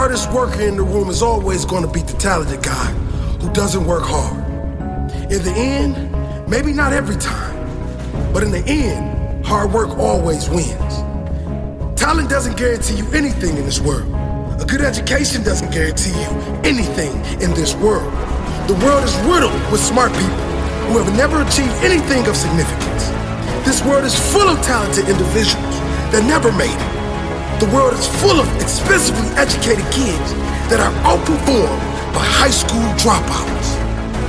Hardest worker in the room is always going to be the talented guy who doesn't work hard. In the end, maybe not every time, but in the end, hard work always wins. Talent doesn't guarantee you anything in this world. A good education doesn't guarantee you anything in this world. The world is riddled with smart people who have never achieved anything of significance. This world is full of talented individuals that never made it. The world is full of expensively educated kids that are outperformed by high school dropouts.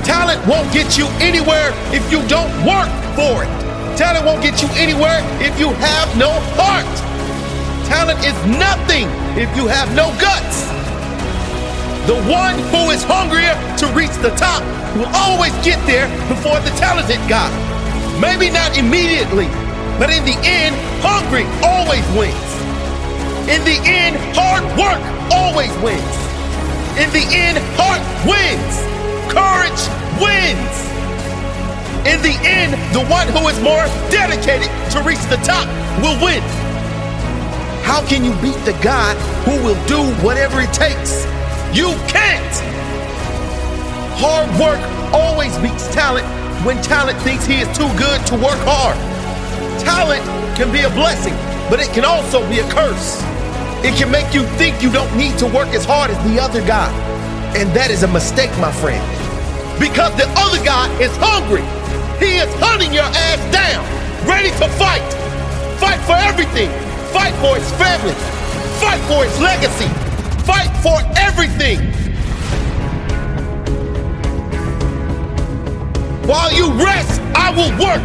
Talent won't get you anywhere if you don't work for it. Talent won't get you anywhere if you have no heart. Talent is nothing if you have no guts. The one who is hungrier to reach the top will always get there before the talented guy. Maybe not immediately, but in the end, hungry always wins. In the end, hard work always wins. In the end, heart wins. Courage wins. In the end, the one who is more dedicated to reach the top will win. How can you beat the God who will do whatever it takes? You can't. Hard work always beats talent when talent thinks he is too good to work hard. Talent can be a blessing, but it can also be a curse. It can make you think you don't need to work as hard as the other guy. And that is a mistake, my friend. Because the other guy is hungry. He is hunting your ass down, ready to fight. Fight for everything. Fight for his family. Fight for his legacy. Fight for everything. While you rest, I will work.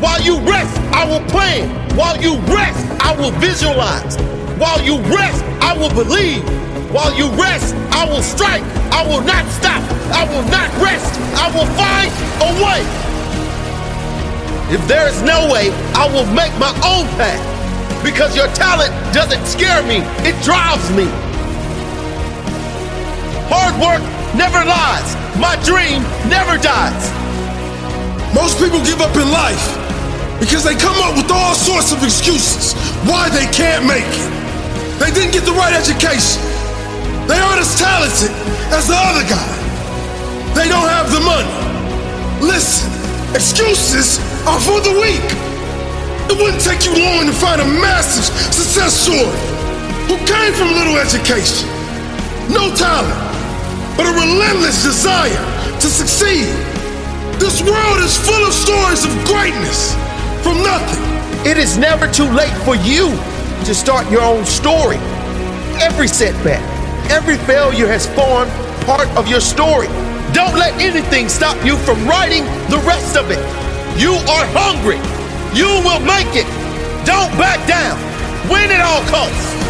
While you rest, I will plan. While you rest, I will visualize. While you rest, I will believe. While you rest, I will strike. I will not stop. I will not rest. I will find a way. If there is no way, I will make my own path. Because your talent doesn't scare me, it drives me. Hard work never lies. My dream never dies. Most people give up in life because they come up with all sorts of excuses why they can't make it. They didn't get the right education. They aren't as talented as the other guy. They don't have the money. Listen, excuses are for the weak. It wouldn't take you long to find a massive success story who came from little education, no talent, but a relentless desire to succeed. This world is full of stories of greatness from nothing. It is never too late for you to start your own story. Every setback, every failure has formed part of your story. Don't let anything stop you from writing the rest of it. You are hungry. You will make it. Don't back down. Win at all costs.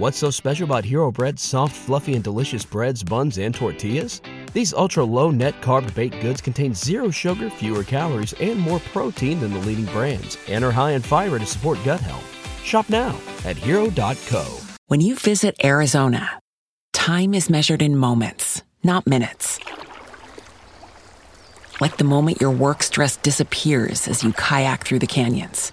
What's so special about Hero Bread's soft, fluffy, and delicious breads, buns, and tortillas? These ultra low net carb baked goods contain zero sugar, fewer calories, and more protein than the leading brands, and are high in fiber to support gut health. Shop now at hero.co. When you visit Arizona, time is measured in moments, not minutes. Like the moment your work stress disappears as you kayak through the canyons,